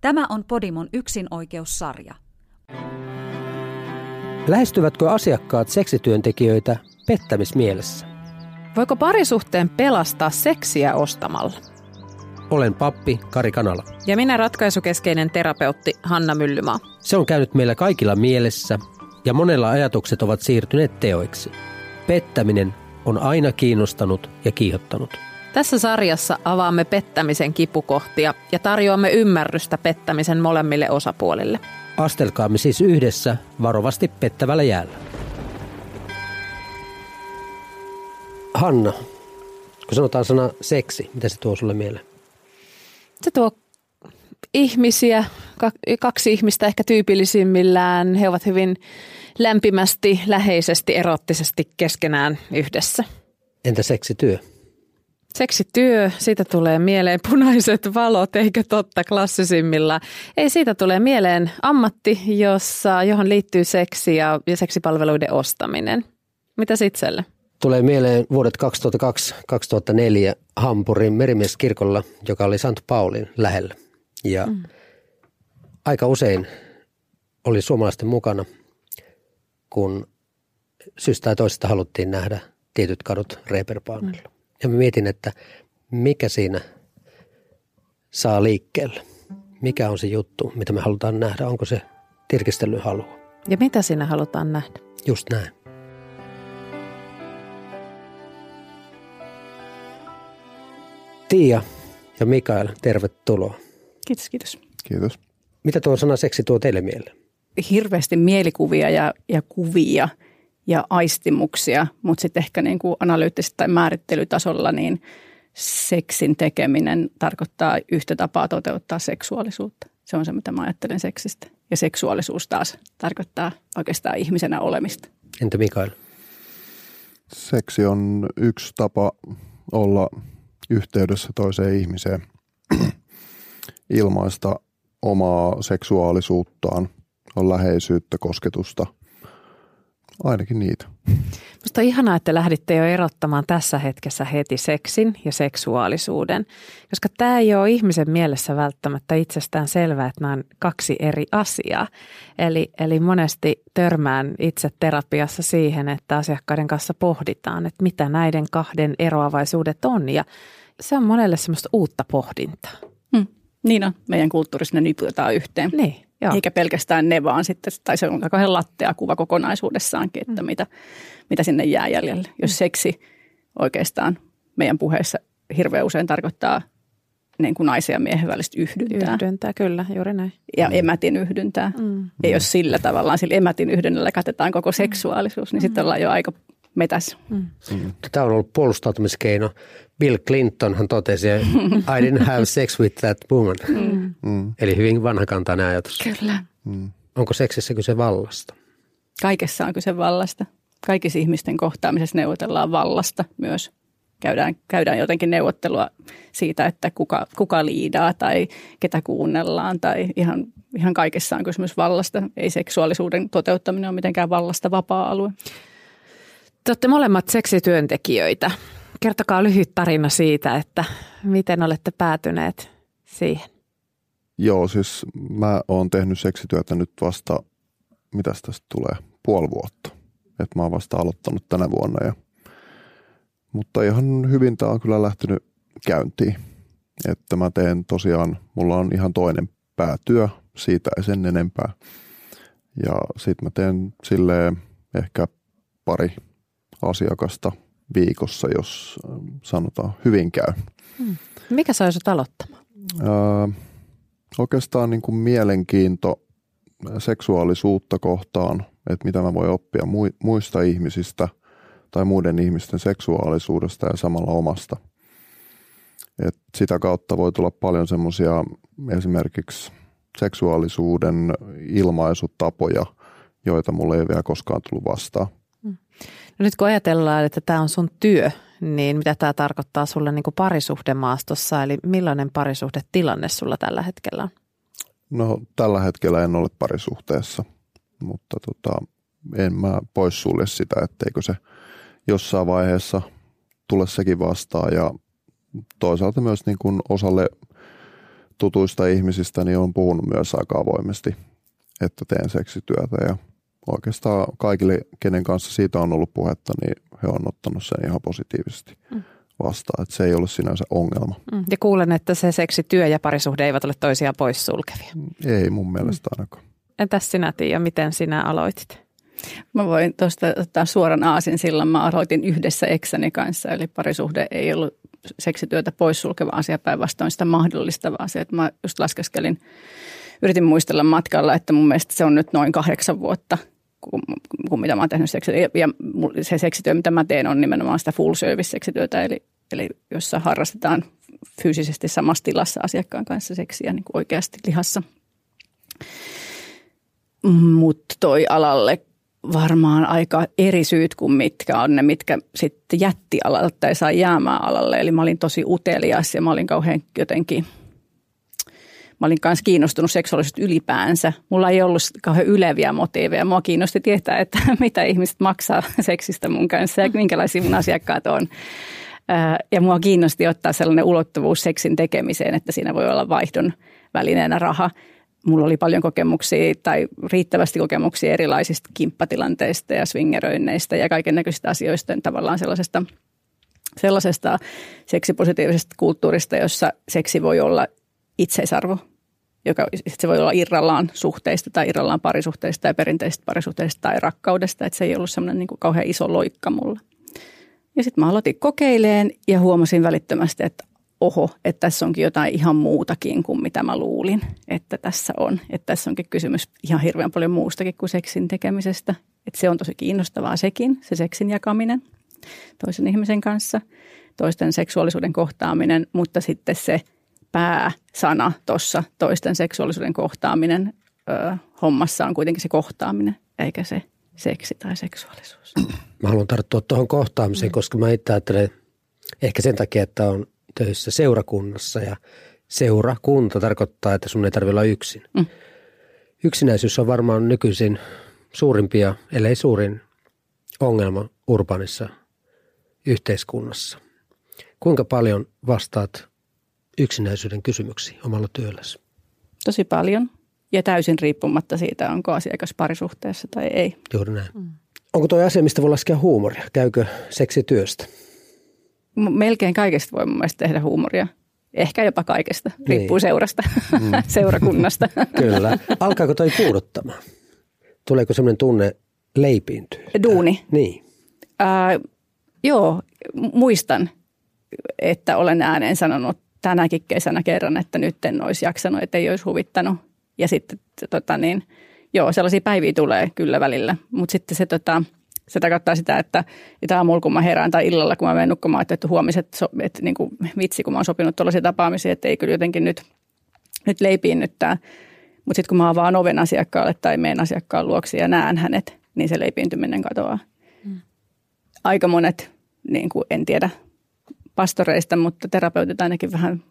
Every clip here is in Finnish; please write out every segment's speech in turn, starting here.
Tämä on Podimon yksinoikeussarja. Lähestyvätkö asiakkaat seksityöntekijöitä pettämismielessä? Voiko parisuhteen pelastaa seksiä ostamalla? Olen pappi Kari Kanala. Ja minä ratkaisukeskeinen terapeutti Hanna Myllymaa. Se on käynyt meillä kaikilla mielessä ja monella ajatukset ovat siirtyneet teoiksi. Pettäminen on aina kiinnostanut ja kiihottanut. Tässä sarjassa avaamme pettämisen kipukohtia ja tarjoamme ymmärrystä pettämisen molemmille osapuolille. Astelkaamme siis yhdessä varovasti pettävällä jäällä. Hanna, kun sanotaan sana seksi, mitä se tuo sulle mieleen? Se tuo ihmisiä, kaksi ihmistä ehkä tyypillisimmillään. He ovat hyvin lämpimästi, läheisesti, erottisesti keskenään yhdessä. Entä seksityö? Seksityö, siitä tulee mieleen punaiset valot, eikä totta klassisimmilla. Ei siitä tulee mieleen ammatti, jossa, johon liittyy seksi ja, ja seksipalveluiden ostaminen. Mitä itselle? Tulee mieleen vuodet 2002-2004 Hampurin merimieskirkolla, joka oli St. Paulin lähellä. Ja mm. aika usein oli suomalaisten mukana, kun syystä tai toisesta haluttiin nähdä tietyt kadut Reeperpaanilla. Mm. Ja mä mietin, että mikä siinä saa liikkeelle. Mikä on se juttu, mitä me halutaan nähdä? Onko se tirkistelyhalu? Ja mitä siinä halutaan nähdä? Just näin. Tiia ja Mikael, tervetuloa. Kiitos, kiitos. Kiitos. Mitä tuo sana seksi tuo teille mieleen? Hirveästi mielikuvia ja, ja kuvia ja aistimuksia, mutta sitten ehkä niin kuin analyyttisesti tai määrittelytasolla niin seksin tekeminen tarkoittaa yhtä tapaa toteuttaa seksuaalisuutta. Se on se, mitä mä ajattelen seksistä. Ja seksuaalisuus taas tarkoittaa oikeastaan ihmisenä olemista. Entä Mikael? Seksi on yksi tapa olla yhteydessä toiseen ihmiseen, ilmaista omaa seksuaalisuuttaan, on läheisyyttä, kosketusta – ainakin niitä. Minusta on ihanaa, että lähditte jo erottamaan tässä hetkessä heti seksin ja seksuaalisuuden, koska tämä ei ole ihmisen mielessä välttämättä itsestään selvää, että nämä on kaksi eri asiaa. Eli, eli monesti törmään itse terapiassa siihen, että asiakkaiden kanssa pohditaan, että mitä näiden kahden eroavaisuudet on ja se on monelle semmoista uutta pohdintaa. Hmm. Niin on, meidän kulttuurissa ne niputetaan yhteen. Niin. Joo. Eikä pelkästään ne vaan sitten, tai se on aika lattea kuva kokonaisuudessaankin, että mm. mitä, mitä sinne jää jäljelle. Jos seksi oikeastaan meidän puheessa hirveän usein tarkoittaa niin kuin naisen ja miehen välistä yhdyntää. Yhdyntää, kyllä, juuri näin. Ja mm. emätin yhdyntää. Mm. Ja jos sillä tavallaan, sillä emätin yhdynnällä katetaan koko seksuaalisuus, niin mm. sitten ollaan jo aika metäs. Mm. Tämä on ollut puolustautumiskeino. Bill Clinton totesi, I didn't have sex with that woman. Mm. Mm. Eli hyvin vanhakantainen ajatus. Kyllä. Mm. Onko seksissä kyse vallasta? Kaikessa on kyse vallasta. Kaikissa ihmisten kohtaamisessa neuvotellaan vallasta myös. Käydään, käydään jotenkin neuvottelua siitä, että kuka, kuka liidaa tai ketä kuunnellaan tai ihan, ihan kaikessa on kysymys vallasta. Ei seksuaalisuuden toteuttaminen ole mitenkään vallasta vapaa-alue. Te olette molemmat seksityöntekijöitä. Kertokaa lyhyt tarina siitä, että miten olette päätyneet siihen. Joo, siis mä oon tehnyt seksityötä nyt vasta, mitä tästä tulee, puoli vuotta. Että mä oon vasta aloittanut tänä vuonna. Ja, mutta ihan hyvin tämä on kyllä lähtenyt käyntiin. Että mä teen tosiaan, mulla on ihan toinen päätyö, siitä ei sen enempää. Ja sit mä teen silleen ehkä pari asiakasta viikossa, jos ähm, sanotaan hyvin käy. Hmm. Mikä sai sinut aloittamaan? Öö, oikeastaan niin kuin mielenkiinto seksuaalisuutta kohtaan, että mitä mä voin oppia muista ihmisistä tai muiden ihmisten seksuaalisuudesta ja samalla omasta. Et sitä kautta voi tulla paljon semmoisia esimerkiksi seksuaalisuuden ilmaisutapoja, joita mulle ei vielä koskaan tullut vastaan. No nyt kun ajatellaan, että tämä on sun työ, niin mitä tämä tarkoittaa sulle niin kuin parisuhdemaastossa, eli millainen parisuhdetilanne sulla tällä hetkellä on? No tällä hetkellä en ole parisuhteessa, mutta tota, en mä poissulje sitä, etteikö se jossain vaiheessa tule sekin vastaan ja toisaalta myös niin kuin osalle tutuista ihmisistä niin on puhunut myös aika avoimesti, että teen seksityötä ja oikeastaan kaikille, kenen kanssa siitä on ollut puhetta, niin he on ottanut sen ihan positiivisesti mm. vastaan, että se ei ole sinänsä ongelma. Mm. Ja kuulen, että se seksityö ja parisuhde eivät ole toisiaan poissulkevia. Ei mun mielestä ainakaan. Entäs sinä Tiia, miten sinä aloitit? Mä voin tuosta ottaa suoran aasin silloin. Mä aloitin yhdessä eksäni kanssa, eli parisuhde ei ollut seksityötä poissulkeva asia, päinvastoin sitä mahdollistava asia. Että mä just laskeskelin, yritin muistella matkalla, että mun mielestä se on nyt noin kahdeksan vuotta, kun, kun mitä mä oon tehnyt seksityötä. Ja, ja se seksityö, mitä mä teen, on nimenomaan sitä full service seksityötä, eli, eli jossa harrastetaan fyysisesti samassa tilassa asiakkaan kanssa seksiä niin kuin oikeasti lihassa. Mutta toi alalle varmaan aika eri syyt kuin mitkä on ne, mitkä sitten jätti alalle tai sai jäämään alalle. Eli mä olin tosi utelias ja mä olin kauhean jotenkin, mä olin myös kiinnostunut seksuaalisesti ylipäänsä. Mulla ei ollut kauhean yleviä motiiveja. Mua kiinnosti tietää, että mitä ihmiset maksaa seksistä mun kanssa ja minkälaisia mun asiakkaat on. Ja mua kiinnosti ottaa sellainen ulottuvuus seksin tekemiseen, että siinä voi olla vaihdon välineenä raha – mulla oli paljon kokemuksia tai riittävästi kokemuksia erilaisista kimppatilanteista ja swingeröinneistä ja kaiken näköisistä asioista, tavallaan sellaisesta, sellaisesta seksipositiivisesta kulttuurista, jossa seksi voi olla itseisarvo, joka se voi olla irrallaan suhteista tai irrallaan parisuhteista tai perinteisistä parisuhteista tai rakkaudesta, että se ei ollut semmoinen niin kuin kauhean iso loikka mulla. Ja sitten mä aloitin kokeileen ja huomasin välittömästi, että oho, että tässä onkin jotain ihan muutakin kuin mitä mä luulin, että tässä on. Että tässä onkin kysymys ihan hirveän paljon muustakin kuin seksin tekemisestä. Että se on tosi kiinnostavaa sekin, se seksin jakaminen toisen ihmisen kanssa, toisten seksuaalisuuden kohtaaminen, mutta sitten se pääsana tuossa toisten seksuaalisuuden kohtaaminen ö, hommassa on kuitenkin se kohtaaminen, eikä se seksi tai seksuaalisuus. Mä haluan tarttua tuohon kohtaamiseen, mm. koska mä itse ajattelen, ehkä sen takia, että on töissä seurakunnassa ja seurakunta tarkoittaa, että sun ei tarvitse olla yksin. Mm. Yksinäisyys on varmaan nykyisin suurimpia, ellei suurin ongelma urbanissa yhteiskunnassa. Kuinka paljon vastaat yksinäisyyden kysymyksiin omalla työlläsi? Tosi paljon ja täysin riippumatta siitä, onko asiakas parisuhteessa tai ei. Juuri näin. Mm. Onko tuo asia, mistä voi laskea huumoria? Käykö seksi työstä? melkein kaikesta voi mun mielestä tehdä huumoria. Ehkä jopa kaikesta, niin. riippuu seurasta, mm. seurakunnasta. Kyllä. Alkaako toi puuduttamaan? Tuleeko semmoinen tunne leipiintyy? Duuni? Äh, niin. Äh, joo, muistan, että olen ääneen sanonut tänäkin kesänä kerran, että nyt en olisi jaksanut, että ei olisi huvittanut. Ja sitten tota niin, joo, sellaisia päiviä tulee kyllä välillä. Mutta sitten se tota, se tarkoittaa sitä, että, että aamulla kun mä herään tai illalla kun mä menen nukkumaan, että, että huomiset, että, että niin kuin vitsi kun mä oon sopinut tuollaisia tapaamisia, että ei kyllä jotenkin nyt, nyt leipiinnyttää. Mutta sitten kun mä avaan oven asiakkaalle tai menen asiakkaan luoksi ja näen hänet, niin se leipiintyminen katoaa. Hmm. Aika monet, niin kuin en tiedä pastoreista, mutta terapeutit ainakin vähän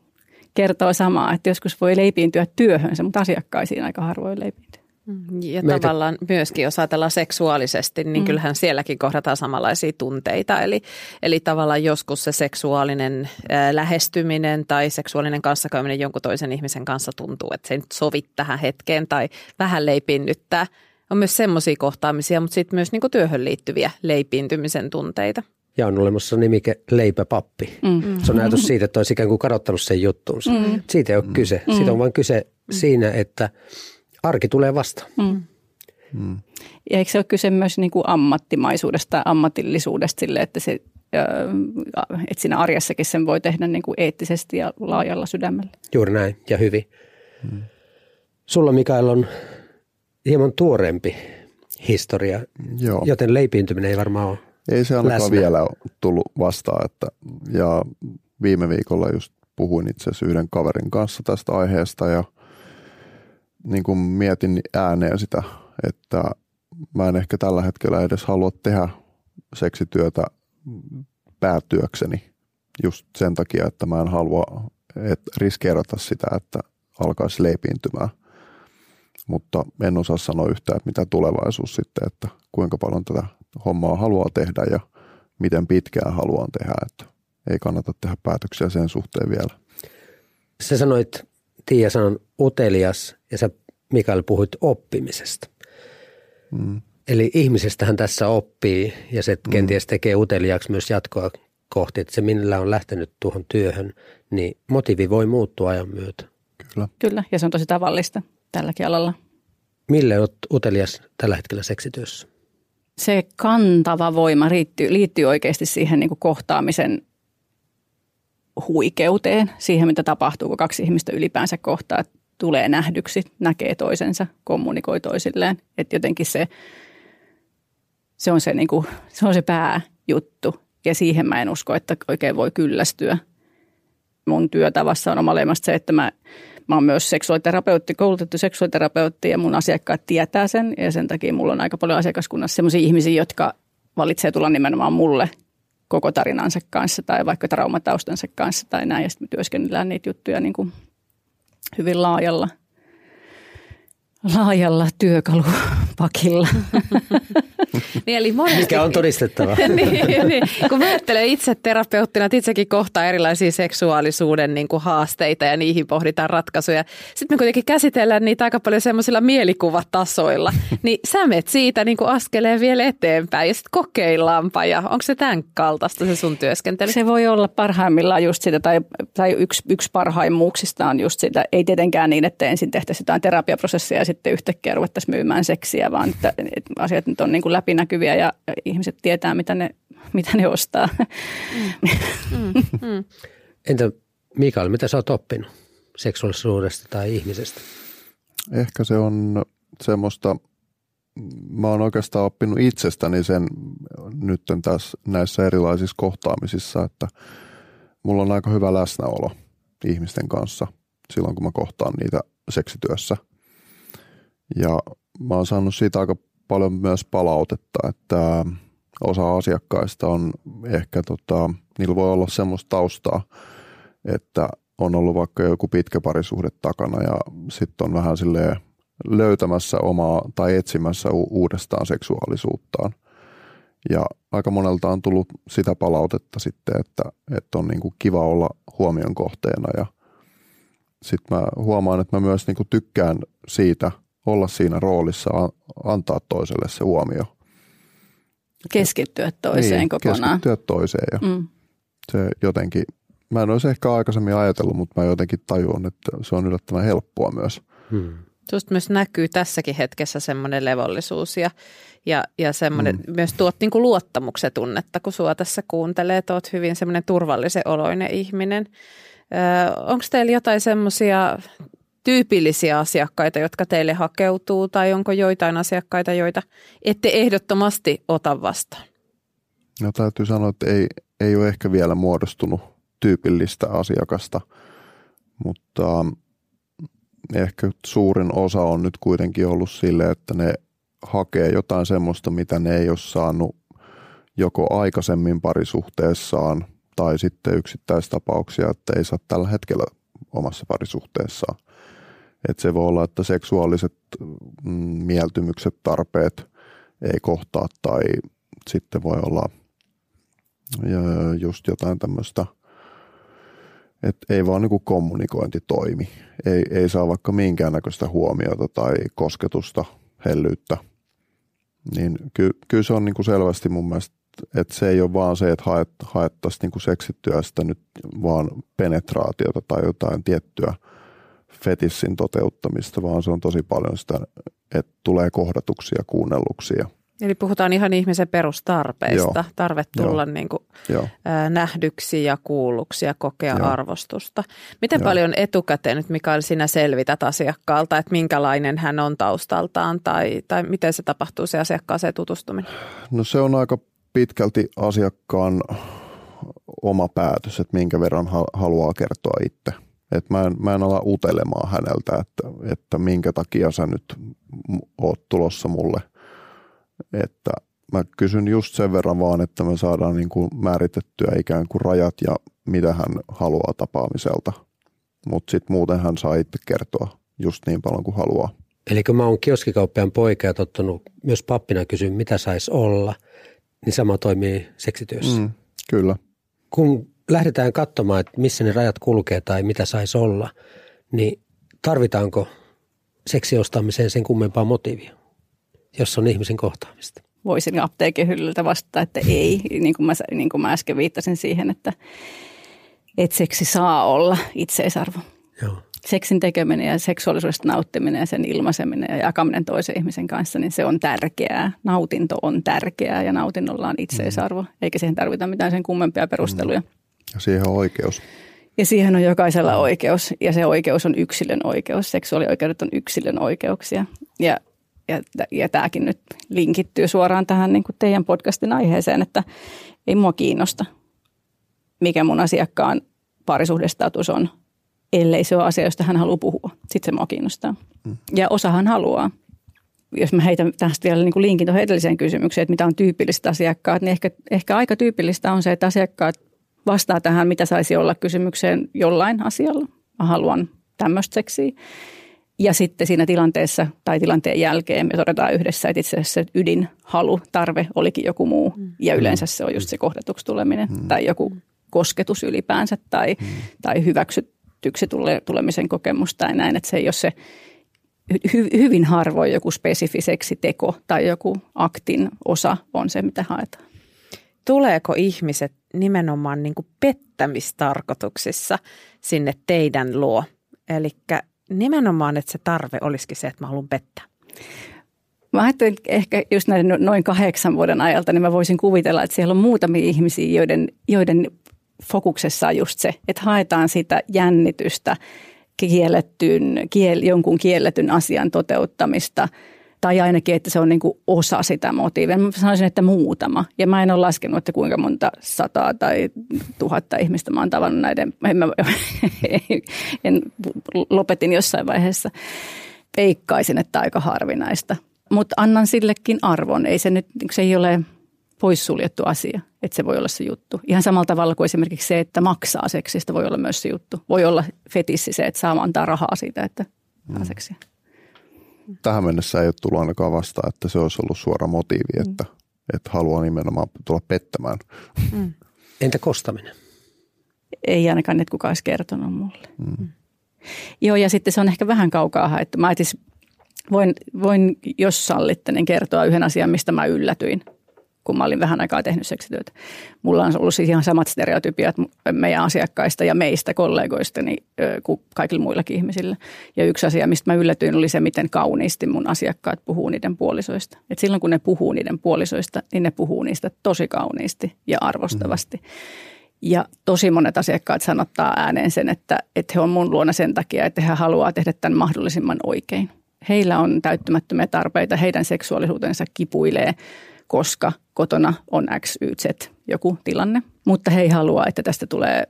kertoo samaa, että joskus voi leipiintyä työhönsä, mutta asiakkaisiin aika harvoin leipiintyy. Mm, ja Meitä... tavallaan myöskin, jos ajatellaan seksuaalisesti, niin mm. kyllähän sielläkin kohdataan samanlaisia tunteita. Eli, eli tavallaan joskus se seksuaalinen äh, lähestyminen tai seksuaalinen kanssakäyminen jonkun toisen ihmisen kanssa tuntuu, että se ei nyt sovi tähän hetkeen tai vähän leipinnyttää. On myös semmoisia kohtaamisia, mutta sitten myös niin työhön liittyviä leipiintymisen tunteita. Ja on olemassa nimike leipäpappi. Mm. Se on ajatus siitä, että olisi ikään kuin kadottanut sen juttuunsa. Mm. Siitä ei ole kyse. Mm. Siitä on vain kyse mm. siinä, että – arki tulee vasta. Mm. Mm. Ja eikö se ole kyse myös niin kuin ammattimaisuudesta ja ammatillisuudesta sille, että, se, että siinä arjessakin sen voi tehdä niin kuin eettisesti ja laajalla sydämellä? Juuri näin ja hyvin. Mm. Sulla Mikael on hieman tuoreempi historia, Joo. joten leipiintyminen ei varmaan ole Ei se ainakaan läsnä. vielä ole tullut vastaan. Että, ja viime viikolla just puhuin itse asiassa yhden kaverin kanssa tästä aiheesta ja – niin kuin mietin ääneen sitä, että mä en ehkä tällä hetkellä edes halua tehdä seksityötä päätyökseni just sen takia, että mä en halua et riskeerata sitä, että alkaisi leipiintymään. Mutta en osaa sanoa yhtään, että mitä tulevaisuus sitten, että kuinka paljon tätä hommaa haluaa tehdä ja miten pitkään haluan tehdä, että ei kannata tehdä päätöksiä sen suhteen vielä. Sä sanoit Tiia sanon utelias ja sä Mikael puhuit oppimisesta. Mm. Eli ihmisestähän tässä oppii ja se kenties tekee uteliaaksi myös jatkoa kohti, että se millä on lähtenyt tuohon työhön, niin motiivi voi muuttua ajan myötä. Kyllä. Kyllä, ja se on tosi tavallista tälläkin alalla. Mille olet utelias tällä hetkellä seksityössä? Se kantava voima liittyy, liittyy oikeasti siihen niin kuin kohtaamisen huikeuteen, siihen mitä tapahtuu, kun kaksi ihmistä ylipäänsä kohtaa, tulee nähdyksi, näkee toisensa, kommunikoi toisilleen. Että jotenkin se, se, on se, niin kuin, se on se pääjuttu ja siihen mä en usko, että oikein voi kyllästyä. Mun työtavassa on omalemasta se, että mä, mä oon myös seksuaaliterapeutti, koulutettu seksuaaliterapeutti ja mun asiakkaat tietää sen ja sen takia mulla on aika paljon asiakaskunnassa sellaisia ihmisiä, jotka valitsee tulla nimenomaan mulle koko tarinansa kanssa tai vaikka traumataustansa kanssa tai näin ja sitten me työskennellään niitä juttuja niin kuin hyvin laajalla, laajalla työkalupakilla. niin, eli monesti... Mikä on todistettava. niin, niin. Kun mä ajattelen itse terapeuttina, että itsekin kohtaa erilaisia seksuaalisuuden niin kuin haasteita ja niihin pohditaan ratkaisuja. Sitten me kuitenkin käsitellään niitä aika paljon semmoisilla mielikuvatasoilla. Niin sä menet siitä niin kuin askeleen vielä eteenpäin ja sitten kokeillaanpa. Ja onko se tämän kaltaista se sun työskentely? Se voi olla parhaimmillaan just sitä, tai, tai yksi, yksi parhaimmuuksista on just sitä, ei tietenkään niin, että ensin tehtäisiin jotain terapiaprosessia ja sitten yhtäkkiä ruvettaisiin myymään seksiä, vaan että, että asiat nyt on niin kuin läpinäkyviä ja ihmiset tietää, mitä ne, mitä ne ostaa. Mm. Mm. Mm. Entä Mikael, mitä sä oot oppinut seksuaalisuudesta tai ihmisestä? Ehkä se on semmoista, mä oon oikeastaan oppinut itsestäni sen nyt tässä näissä erilaisissa kohtaamisissa, että mulla on aika hyvä läsnäolo ihmisten kanssa silloin, kun mä kohtaan niitä seksityössä. Ja mä oon saanut siitä aika paljon myös palautetta, että osa asiakkaista on ehkä, tota, niillä voi olla semmoista taustaa, että on ollut vaikka joku pitkä parisuhde takana ja sitten on vähän silleen löytämässä omaa tai etsimässä u- uudestaan seksuaalisuuttaan. Ja aika monelta on tullut sitä palautetta sitten, että, että on niin kuin kiva olla huomion kohteena ja sitten mä huomaan, että mä myös niin kuin tykkään siitä – olla siinä roolissa, antaa toiselle se huomio. Keskittyä toiseen niin, kokonaan. Keskittyä toiseen ja mm. se jotenkin, mä en olisi ehkä aikaisemmin ajatellut, mutta mä jotenkin tajuan, että se on yllättävän helppoa myös. Hmm. Tuosta myös näkyy tässäkin hetkessä semmoinen levollisuus ja, ja, ja semmoinen, mm. myös tuot niin kuin luottamuksen tunnetta, kun sua tässä kuuntelee, että oot hyvin semmoinen turvallisen oloinen ihminen. Onko teillä jotain semmoisia tyypillisiä asiakkaita, jotka teille hakeutuu, tai onko joitain asiakkaita, joita ette ehdottomasti ota vastaan? No täytyy sanoa, että ei, ei ole ehkä vielä muodostunut tyypillistä asiakasta, mutta ehkä suurin osa on nyt kuitenkin ollut sille, että ne hakee jotain semmoista, mitä ne ei ole saanut joko aikaisemmin parisuhteessaan tai sitten yksittäistapauksia, että ei saa tällä hetkellä omassa parisuhteessaan. Että se voi olla, että seksuaaliset mm, mieltymykset, tarpeet ei kohtaa tai sitten voi olla just jotain tämmöistä, että ei vaan niin kommunikointi toimi. Ei, ei saa vaikka minkäännäköistä huomiota tai kosketusta, hellyyttä. Niin ky, kyllä se on niin kuin selvästi mun mielestä, että se ei ole vaan se, että haet, haettaisiin niin seksityöstä nyt vaan penetraatiota tai jotain tiettyä – fetissin toteuttamista, vaan se on tosi paljon sitä, että tulee kohdatuksi ja kuunnelluksia. Eli puhutaan ihan ihmisen perustarpeista, Joo. tarve tulla Joo. Niin kuin, Joo. nähdyksi ja kuulluksi ja kokea Joo. arvostusta. Miten Joo. paljon etukäteen nyt Mikael sinä selvität asiakkaalta, että minkälainen hän on taustaltaan tai, tai miten se tapahtuu se asiakkaaseen tutustuminen? No se on aika pitkälti asiakkaan oma päätös, että minkä verran haluaa kertoa itse – et mä, en, mä en ala utelemaan häneltä, että, että minkä takia sä nyt oot tulossa mulle. Että mä kysyn just sen verran vaan, että me saadaan niin kuin määritettyä ikään kuin rajat ja mitä hän haluaa tapaamiselta. Mutta sitten muuten hän saa itse kertoa just niin paljon kuin haluaa. Eli kun mä oon kioskikauppiaan poika ja tottunut myös pappina kysyä, mitä saisi olla, niin sama toimii seksityössä. Mm, kyllä. Kun lähdetään katsomaan, että missä ne rajat kulkee tai mitä saisi olla, niin tarvitaanko seksiostamiseen sen kummempaa motiivia, jos on ihmisen kohtaamista? Voisin apteekin hyllyltä vastata, että ei, niin kuin mä, niin kuin mä äsken viittasin siihen, että, että seksi saa olla itseisarvo. Joo. Seksin tekeminen ja seksuaalisuudesta nauttiminen ja sen ilmaiseminen ja jakaminen toisen ihmisen kanssa, niin se on tärkeää. Nautinto on tärkeää ja nautinnolla on itseisarvo, mm. eikä siihen tarvita mitään sen kummempia perusteluja. Mm. Ja siihen on oikeus. Ja siihen on jokaisella oikeus ja se oikeus on yksilön oikeus. Seksuaalioikeudet on yksilön oikeuksia. Ja, ja, ja tämäkin nyt linkittyy suoraan tähän niin kuin teidän podcastin aiheeseen, että ei mua kiinnosta, mikä mun asiakkaan parisuhdestatus on, ellei se ole asia, josta hän haluaa puhua. Sitten se mua kiinnostaa. Mm. Ja osahan haluaa. Jos mä heitän tästä vielä niin kuin linkin tuohon edelliseen kysymykseen, että mitä on tyypillistä asiakkaat, niin ehkä, ehkä aika tyypillistä on se, että asiakkaat vastaa tähän, mitä saisi olla kysymykseen jollain asialla. Mä haluan tämmöistä seksiä. Ja sitten siinä tilanteessa tai tilanteen jälkeen me todetaan yhdessä, että itse asiassa se ydinhalu, tarve olikin joku muu. Mm. Ja yleensä se on just se kohdatuksi tuleminen mm. tai joku kosketus ylipäänsä tai, mm. tai hyväksytyksi tule, tulemisen kokemus tai näin. Että se ei ole se hy, hyvin harvoin joku spesifiseksi teko tai joku aktin osa on se, mitä haetaan tuleeko ihmiset nimenomaan niin kuin pettämistarkoituksissa sinne teidän luo? Eli nimenomaan, että se tarve olisikin se, että mä haluan pettää. Mä ajattelin ehkä just näiden no-, noin kahdeksan vuoden ajalta, niin mä voisin kuvitella, että siellä on muutamia ihmisiä, joiden, joiden fokuksessa on just se, että haetaan sitä jännitystä, kiel, jonkun kielletyn asian toteuttamista – tai ainakin, että se on niin kuin osa sitä motiivia. Mä sanoisin, että muutama. Ja mä en ole laskenut, että kuinka monta sataa tai tuhatta ihmistä mä oon tavannut näiden. En, mä, en, lopetin jossain vaiheessa. Peikkaisin, että aika harvinaista. Mutta annan sillekin arvon. Ei se nyt, se ei ole poissuljettu asia, että se voi olla se juttu. Ihan samalla tavalla kuin esimerkiksi se, että maksaa seksistä voi olla myös se juttu. Voi olla fetissi se, että saa antaa rahaa siitä, että saa mm. seksiä tähän mennessä ei ole tullut ainakaan vastaan, että se olisi ollut suora motiivi, mm. että, että haluaa nimenomaan tulla pettämään. Mm. Entä kostaminen? Ei ainakaan nyt kukaan olisi kertonut mulle. Mm. Joo, ja sitten se on ehkä vähän kaukaa että mä voin, voin, jos sallitte, niin kertoa yhden asian, mistä mä yllätyin – kun mä olin vähän aikaa tehnyt seksityötä. Mulla on ollut siis ihan samat stereotypiat meidän asiakkaista ja meistä kollegoista niin, kuin kaikilla muillakin ihmisillä. Ja yksi asia, mistä mä yllätyin, oli se, miten kauniisti mun asiakkaat puhuu niiden puolisoista. Et silloin kun ne puhuu niiden puolisoista, niin ne puhuu niistä tosi kauniisti ja arvostavasti. Mm. Ja tosi monet asiakkaat sanottaa ääneen sen, että, että he on mun luona sen takia, että he haluaa tehdä tämän mahdollisimman oikein. Heillä on täyttämättömiä tarpeita, heidän seksuaalisuutensa kipuilee – koska kotona on X, Y, Z joku tilanne. Mutta he ei halua, että tästä tulee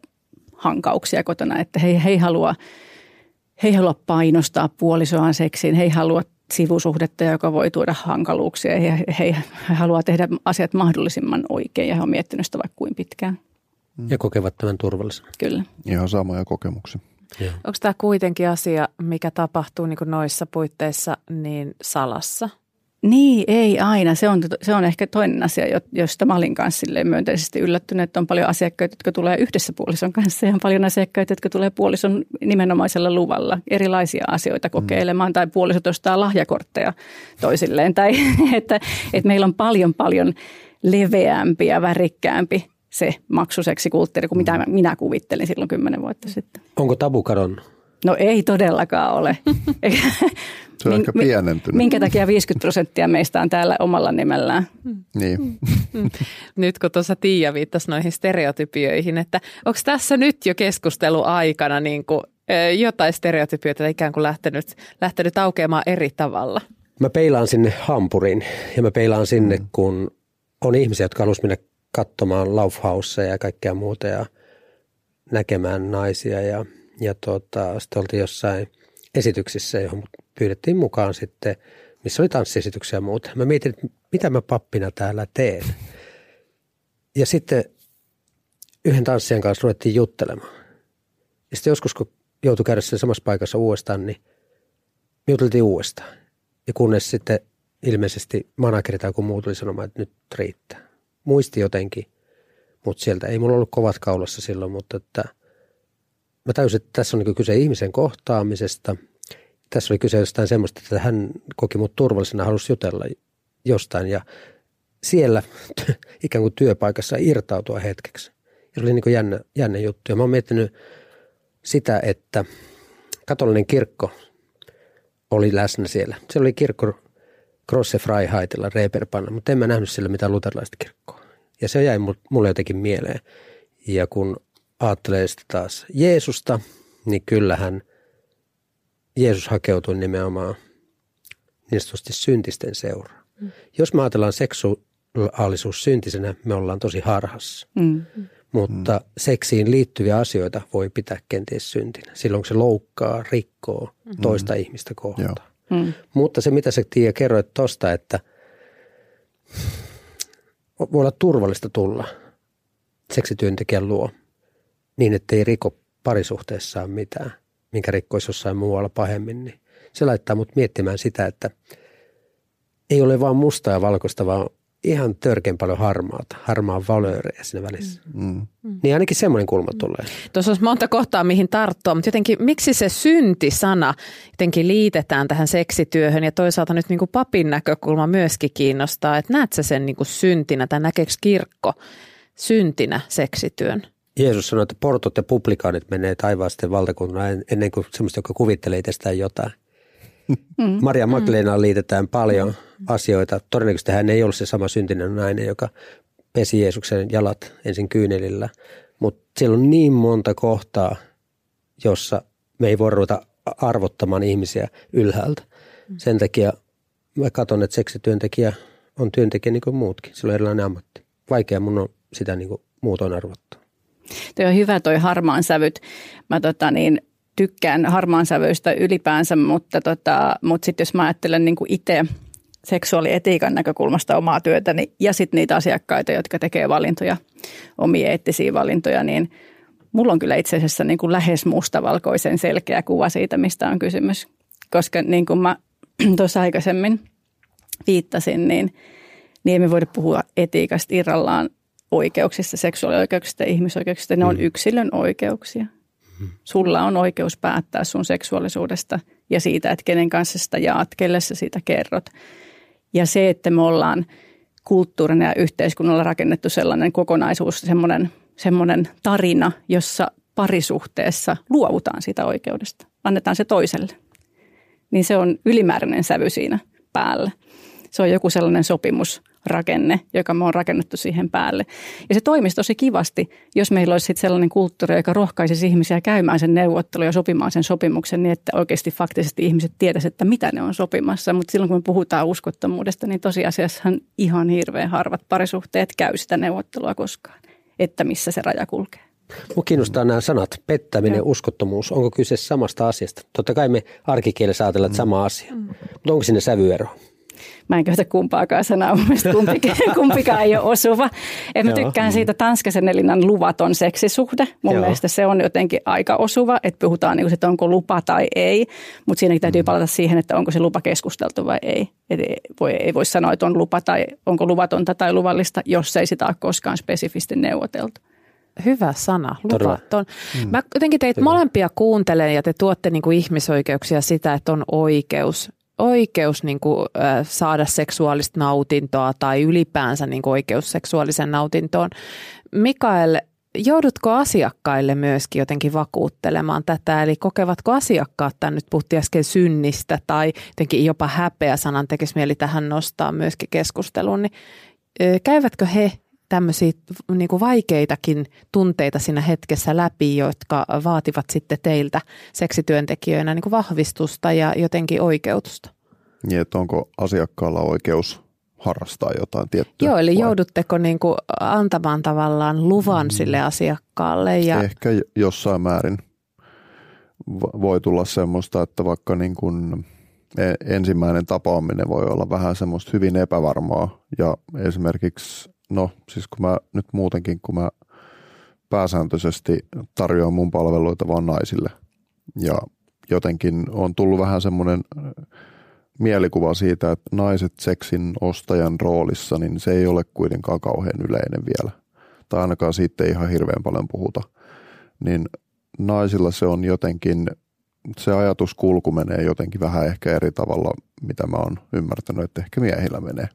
hankauksia kotona, että he, he, ei halua, he ei halua painostaa puolisoaan seksiin, he ei halua sivusuhdetta, joka voi tuoda hankaluuksia. He, he, he haluaa tehdä asiat mahdollisimman oikein ja he on miettinyt sitä vaikka kuin pitkään. Ja kokevat tämän turvallisena. Kyllä. Ihan samoja kokemuksia. Joo. Onko tämä kuitenkin asia, mikä tapahtuu niin noissa puitteissa niin salassa? Niin, ei aina. Se on, se on ehkä toinen asia, josta mä olin kanssa myönteisesti yllättynyt, että on paljon asiakkaita, jotka tulee yhdessä puolison kanssa ja on paljon asiakkaita, jotka tulee puolison nimenomaisella luvalla erilaisia asioita mm. kokeilemaan tai puolisot ostaa lahjakortteja toisilleen. Tai että, että meillä on paljon paljon leveämpi ja värikkäämpi se maksuseksi kulttuuri kuin mitä mm. minä kuvittelin silloin kymmenen vuotta sitten. Onko tabu kadonnut? No ei todellakaan ole. Se on Min, ehkä pienentynyt. Minkä takia 50 prosenttia meistä on täällä omalla nimellään? Niin. nyt kun tuossa Tiia viittasi noihin stereotypioihin, että onko tässä nyt jo keskustelu aikana niin kuin, jotain stereotypioita ikään kuin lähtenyt, lähtenyt aukeamaan eri tavalla? Mä peilaan sinne Hampuriin ja mä peilaan sinne, mm. kun on ihmisiä, jotka haluaisivat mennä katsomaan Laufhausia ja kaikkea muuta ja näkemään naisia ja, ja tota, sitten oltiin jossain esityksissä, johon pyydettiin mukaan sitten, missä oli tanssiesityksiä ja muuta. Mä mietin, että mitä mä pappina täällä teen. Ja sitten yhden tanssijan kanssa ruvettiin juttelemaan. Ja sitten joskus, kun joutui käydä sen samassa paikassa uudestaan, niin me juteltiin uudestaan. Ja kunnes sitten ilmeisesti manageri tai joku muu tuli sanomaan, että nyt riittää. Muisti jotenkin, mutta sieltä ei mulla ollut kovat kaulassa silloin, mutta että mä täysin, että tässä on niin kyse ihmisen kohtaamisesta – tässä oli kyse jostain semmoista, että hän koki mut turvallisena, halusi jutella jostain ja siellä ikään kuin työpaikassa irtautua hetkeksi. Ja se oli niin kuin jännä, jännä juttu. Ja mä oon miettinyt sitä, että katolinen kirkko oli läsnä siellä. Se oli kirkko Grosse Freiheitilla Reeperpanna, mutta en mä nähnyt siellä mitään luterilaista kirkkoa. Ja se jäi mulle jotenkin mieleen. Ja kun ajattelee sitten taas Jeesusta, niin kyllähän Jeesus hakeutui nimenomaan niin sanotusti syntisten seuraan. Mm. Jos me ajatellaan seksuaalisuus syntisenä, me ollaan tosi harhassa. Mm. Mutta mm. seksiin liittyviä asioita voi pitää kenties syntinä. Silloin kun se loukkaa, rikkoo mm. toista ihmistä kohtaan. Mm. Mutta se, mitä sä Tiia kerroit tuosta, että voi olla turvallista tulla seksityöntekijän luo niin, että ei riko parisuhteessaan mitään, minkä rikkoisi jossain muualla pahemmin, niin se laittaa mut miettimään sitä, että ei ole vain musta ja valkoista, vaan ihan törkeän paljon harmaata, harmaa valöörejä siinä välissä. Mm. Mm. Niin ainakin semmoinen kulma tulee. Tuossa olisi monta kohtaa, mihin tarttua, mutta jotenkin miksi se synti-sana jotenkin liitetään tähän seksityöhön ja toisaalta nyt niin kuin papin näkökulma myöskin kiinnostaa, että näet sä sen niin kuin syntinä tai näkeekö kirkko syntinä seksityön? Jeesus sanoi, että portot ja publikaanit menee taivaasteen valtakunnan ennen kuin semmoista, joka kuvittelee itsestään jotain. Mm. Maria mm. Magdalenaan liitetään paljon mm. asioita. Todennäköisesti hän ei ollut se sama syntinen nainen, joka pesi Jeesuksen jalat ensin kyynelillä. Mutta siellä on niin monta kohtaa, jossa me ei voi ruveta arvottamaan ihmisiä ylhäältä. Mm. Sen takia mä katson, että seksityöntekijä on työntekijä niin kuin muutkin. Sillä on erilainen ammatti. Vaikea mun on sitä niin kuin muutoin arvottaa. Tuo on hyvä toi harmaan sävyt. Mä tota niin, tykkään harmaan sävyistä ylipäänsä, mutta, tota, mutta sitten jos mä ajattelen niin itse seksuaalietiikan näkökulmasta omaa työtäni ja sitten niitä asiakkaita, jotka tekee valintoja, omia eettisiä valintoja, niin mulla on kyllä itse asiassa niin kuin lähes mustavalkoisen selkeä kuva siitä, mistä on kysymys. Koska niin kuin mä tuossa aikaisemmin viittasin, niin, niin emme voida puhua etiikasta irrallaan oikeuksista, seksuaalioikeuksista ja ihmisoikeuksista. Ne on mm. yksilön oikeuksia. Sulla on oikeus päättää sun seksuaalisuudesta ja siitä, että kenen kanssa sitä jaat, kelle sä siitä kerrot. Ja se, että me ollaan kulttuurina ja yhteiskunnalla rakennettu sellainen kokonaisuus, semmoinen, semmoinen tarina, jossa parisuhteessa luovutaan siitä oikeudesta. Annetaan se toiselle. Niin se on ylimääräinen sävy siinä päällä. Se on joku sellainen sopimus, rakenne, joka me on rakennettu siihen päälle. Ja se toimisi tosi kivasti, jos meillä olisi sitten sellainen kulttuuri, joka rohkaisisi ihmisiä käymään sen neuvottelun ja sopimaan sen sopimuksen niin, että oikeasti faktisesti ihmiset tietäisivät, että mitä ne on sopimassa. Mutta silloin kun me puhutaan uskottomuudesta, niin tosiasiassahan ihan hirveän harvat parisuhteet käy sitä neuvottelua koskaan, että missä se raja kulkee. Mua kiinnostaa nämä sanat, pettäminen ja uskottomuus. Onko kyse samasta asiasta? Totta kai me arkikielessä ajatellaan, että sama asia. Mm. Mutta onko sinne sävyero? Mä en käytä kumpaakaan sanaa, mun mielestä kumpikaan, kumpikaan ei ole osuva. Et mä tykkään siitä Tanskasen Elinan luvaton seksisuhde. Mun Joo. mielestä se on jotenkin aika osuva, että puhutaan niin kuin, että onko lupa tai ei. Mutta siinäkin täytyy mm. palata siihen, että onko se lupa keskusteltu vai ei. Et ei, voi, ei voi sanoa, että on lupa tai onko luvatonta tai luvallista, jos ei sitä ole koskaan spesifisti neuvoteltu. Hyvä sana, luvaton. Mm. Mä jotenkin teitä molempia kuuntelen ja te tuotte niin kuin ihmisoikeuksia sitä, että on oikeus oikeus niin kuin, äh, saada seksuaalista nautintoa tai ylipäänsä niin kuin oikeus seksuaalisen nautintoon. Mikael, joudutko asiakkaille myöskin jotenkin vakuuttelemaan tätä? Eli kokevatko asiakkaat tämän, nyt puhuttiin äsken synnistä tai jotenkin jopa häpeä sanan tekisi mieli tähän nostaa myöskin keskusteluun, niin käyvätkö he tämmöisiä niin kuin vaikeitakin tunteita siinä hetkessä läpi, jotka vaativat sitten teiltä seksityöntekijöinä niin kuin vahvistusta ja jotenkin oikeutusta. Niin, että onko asiakkaalla oikeus harrastaa jotain tiettyä? Joo, eli vai? joudutteko niin kuin antamaan tavallaan luvan mm. sille asiakkaalle? Ja... Ehkä jossain määrin voi tulla semmoista, että vaikka niin kuin e-, ensimmäinen tapaaminen voi olla vähän semmoista hyvin epävarmaa ja esimerkiksi no siis kun mä nyt muutenkin, kun mä pääsääntöisesti tarjoan mun palveluita vaan naisille ja jotenkin on tullut vähän semmoinen äh, mielikuva siitä, että naiset seksin ostajan roolissa, niin se ei ole kuitenkaan kauhean yleinen vielä. Tai ainakaan siitä ei ihan hirveän paljon puhuta. Niin naisilla se on jotenkin se ajatuskulku menee jotenkin vähän ehkä eri tavalla, mitä mä oon ymmärtänyt, että ehkä miehillä menee.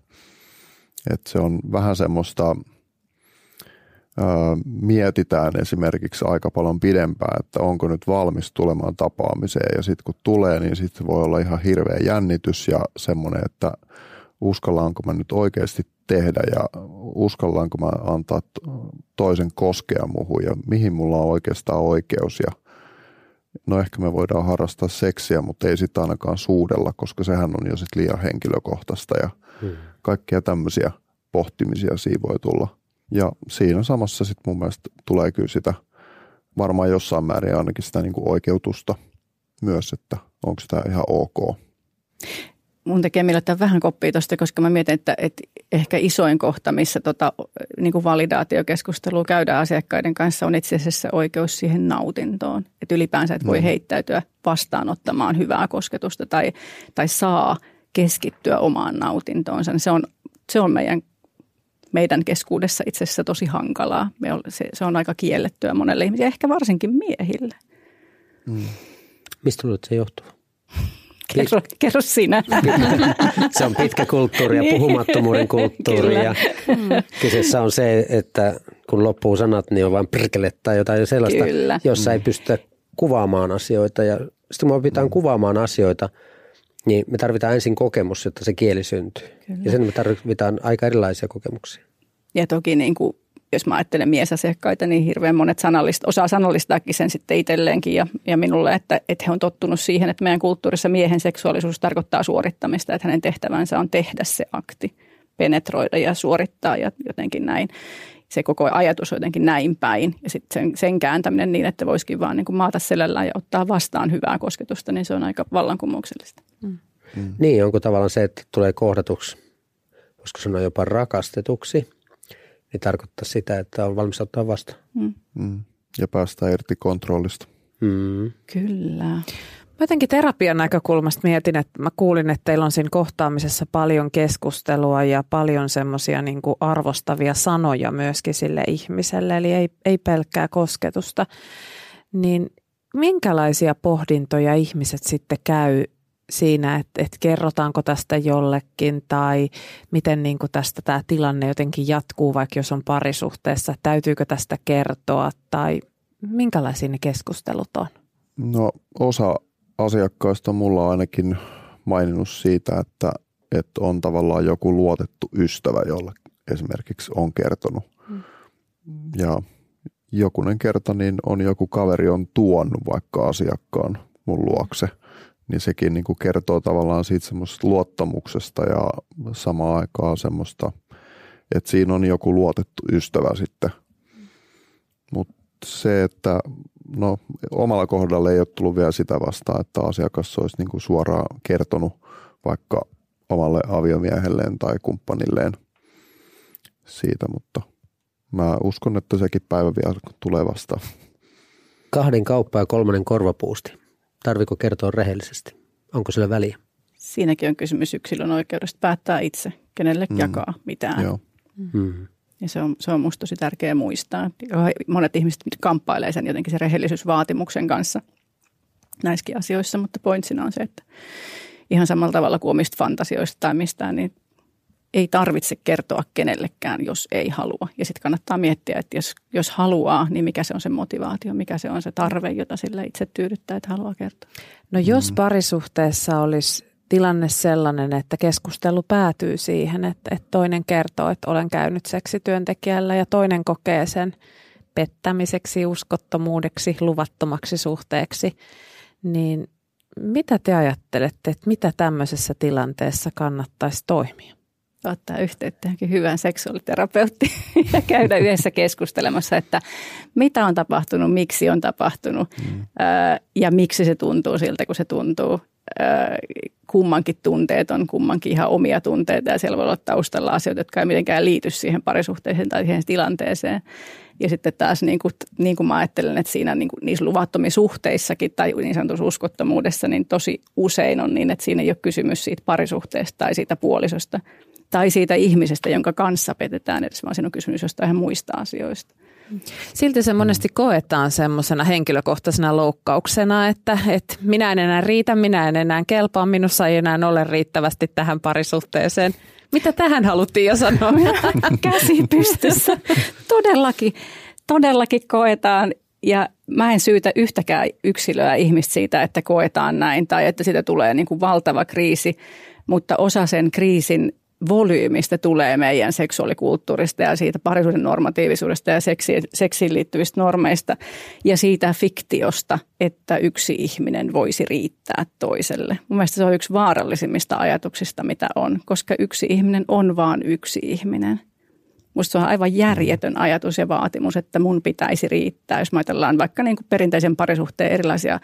Et se on vähän semmoista, ää, mietitään esimerkiksi aika paljon pidempään, että onko nyt valmis tulemaan tapaamiseen ja sitten kun tulee, niin sitten voi olla ihan hirveä jännitys ja semmoinen, että uskallaanko mä nyt oikeasti tehdä ja uskallaanko mä antaa toisen koskea muuhun ja mihin mulla on oikeastaan oikeus ja no ehkä me voidaan harrastaa seksiä, mutta ei sitä ainakaan suudella, koska sehän on jo sitten liian henkilökohtaista ja hmm. Kaikkia tämmöisiä pohtimisia siinä voi tulla. Ja siinä samassa sitten mun mielestä tulee kyllä sitä varmaan jossain määrin ainakin sitä niin kuin oikeutusta myös, että onko sitä ihan ok mun tekee mielestäni vähän koppia tuosta, koska mä mietin, että, että ehkä isoin kohta, missä tota, niin kuin validaatiokeskustelua käydään asiakkaiden kanssa, on itse asiassa oikeus siihen nautintoon. Että ylipäänsä, että voi mm. heittäytyä vastaanottamaan hyvää kosketusta tai, tai saa keskittyä omaan nautintoonsa. Se on, se on meidän, meidän keskuudessa itse asiassa tosi hankalaa. Me on, se, se on aika kiellettyä monelle ihmiselle, ehkä varsinkin miehille. Mm. Mistä luulet, että se johtuu? Kerro, kerro sinä. Se on pitkä kulttuuri ja niin. puhumattomuuden kulttuuri. Ja kyseessä on se, että kun loppuu sanat, niin on vain perkele tai jotain sellaista, Kyllä. jossa ei pystytä kuvaamaan asioita. Ja sitten kun me opitaan kuvaamaan asioita, niin me tarvitaan ensin kokemus, jotta se kieli syntyy. Kyllä. Ja sen me tarvitaan aika erilaisia kokemuksia. Ja toki niin kuin jos mä ajattelen miesasiakkaita, niin hirveän monet sanallista, osaa sanallistaakin sen sitten itselleenkin ja, ja minulle, että, että he on tottunut siihen, että meidän kulttuurissa miehen seksuaalisuus tarkoittaa suorittamista, että hänen tehtävänsä on tehdä se akti, penetroida ja suorittaa ja jotenkin näin. Se koko ajatus on jotenkin näin päin ja sitten sen, sen kääntäminen niin, että voisikin vaan niin kuin maata selällään ja ottaa vastaan hyvää kosketusta, niin se on aika vallankumouksellista. Mm. Mm. Niin, onko tavallaan se, että tulee kohdatuksi, voisiko sanoa jopa rakastetuksi – niin tarkoittaa sitä, että on valmis ottaa vastaan. Mm. Mm. Ja päästään irti kontrollista. Mm. Kyllä. Mä jotenkin terapian näkökulmasta mietin, että mä kuulin, että teillä on siinä kohtaamisessa paljon keskustelua ja paljon semmoisia niin arvostavia sanoja myöskin sille ihmiselle, eli ei, ei pelkkää kosketusta. Niin minkälaisia pohdintoja ihmiset sitten käy siinä, että, että kerrotaanko tästä jollekin tai miten niin kuin tästä tämä tilanne jotenkin jatkuu, vaikka jos on parisuhteessa, täytyykö tästä kertoa tai minkälaisia ne keskustelut on? No osa asiakkaista on mulla ainakin maininnut siitä, että, että on tavallaan joku luotettu ystävä, jolle esimerkiksi on kertonut. Hmm. Ja jokunen kerta niin on joku kaveri on tuonut vaikka asiakkaan mun luokse – niin sekin niin kuin kertoo tavallaan siitä semmoisesta luottamuksesta ja samaan aikaan semmoista, että siinä on joku luotettu ystävä sitten. Mutta se, että no omalla kohdalla ei ole tullut vielä sitä vastaan, että asiakas olisi niin kuin suoraan kertonut vaikka omalle aviomiehelleen tai kumppanilleen siitä, mutta mä uskon, että sekin päivä vielä tulee vastaan. Kahden kauppa ja kolmannen korvapuusti. Tarviko kertoa rehellisesti? Onko sillä väliä? Siinäkin on kysymys yksilön oikeudesta päättää itse, kenelle mm. jakaa mitään. Joo. Mm. Ja se on, se on musta tosi tärkeää muistaa. Monet ihmiset kamppailee sen jotenkin sen rehellisyysvaatimuksen kanssa näissäkin asioissa, mutta pointsina on se, että ihan samalla tavalla kuin omista fantasioista tai mistään, niin ei tarvitse kertoa kenellekään, jos ei halua. Ja sitten kannattaa miettiä, että jos, jos haluaa, niin mikä se on se motivaatio, mikä se on se tarve, jota sille itse tyydyttää, että haluaa kertoa. No jos parisuhteessa olisi tilanne sellainen, että keskustelu päätyy siihen, että, että toinen kertoo, että olen käynyt seksityöntekijällä ja toinen kokee sen pettämiseksi, uskottomuudeksi, luvattomaksi suhteeksi, niin mitä te ajattelette, että mitä tämmöisessä tilanteessa kannattaisi toimia? ottaa yhteyttä johonkin hyvän seksuaaliterapeutti ja käydä yhdessä keskustelemassa, että mitä on tapahtunut, miksi on tapahtunut mm. ja miksi se tuntuu siltä, kun se tuntuu. Kummankin tunteet on kummankin ihan omia tunteita ja siellä voi olla taustalla asioita, jotka ei mitenkään liity siihen parisuhteeseen tai siihen tilanteeseen. Ja sitten taas niin kuin, niin kuin mä ajattelen, että siinä niin kuin, niissä luvattomissa suhteissakin tai niin sanotussa uskottomuudessa, niin tosi usein on niin, että siinä ei ole kysymys siitä parisuhteesta tai siitä puolisosta – tai siitä ihmisestä, jonka kanssa petetään edes, vaan siinä on kysymys jostain ihan muista asioista. Silti se monesti koetaan semmoisena henkilökohtaisena loukkauksena, että, että minä en enää riitä, minä en enää kelpaa, minussa ei enää ole riittävästi tähän parisuhteeseen. Mitä tähän haluttiin jo sanoa? Käsi pystyssä. Todellakin, todellakin koetaan ja mä en syytä yhtäkään yksilöä ihmistä siitä, että koetaan näin tai että siitä tulee niin kuin valtava kriisi, mutta osa sen kriisin volyymistä tulee meidän seksuaalikulttuurista ja siitä parisuuden normatiivisuudesta ja seksiin, seksiin liittyvistä normeista ja siitä fiktiosta, että yksi ihminen voisi riittää toiselle. Mun mielestä se on yksi vaarallisimmista ajatuksista, mitä on, koska yksi ihminen on vain yksi ihminen. Musta se on aivan järjetön ajatus ja vaatimus, että mun pitäisi riittää, jos ajatellaan vaikka niin kuin perinteisen parisuhteen erilaisia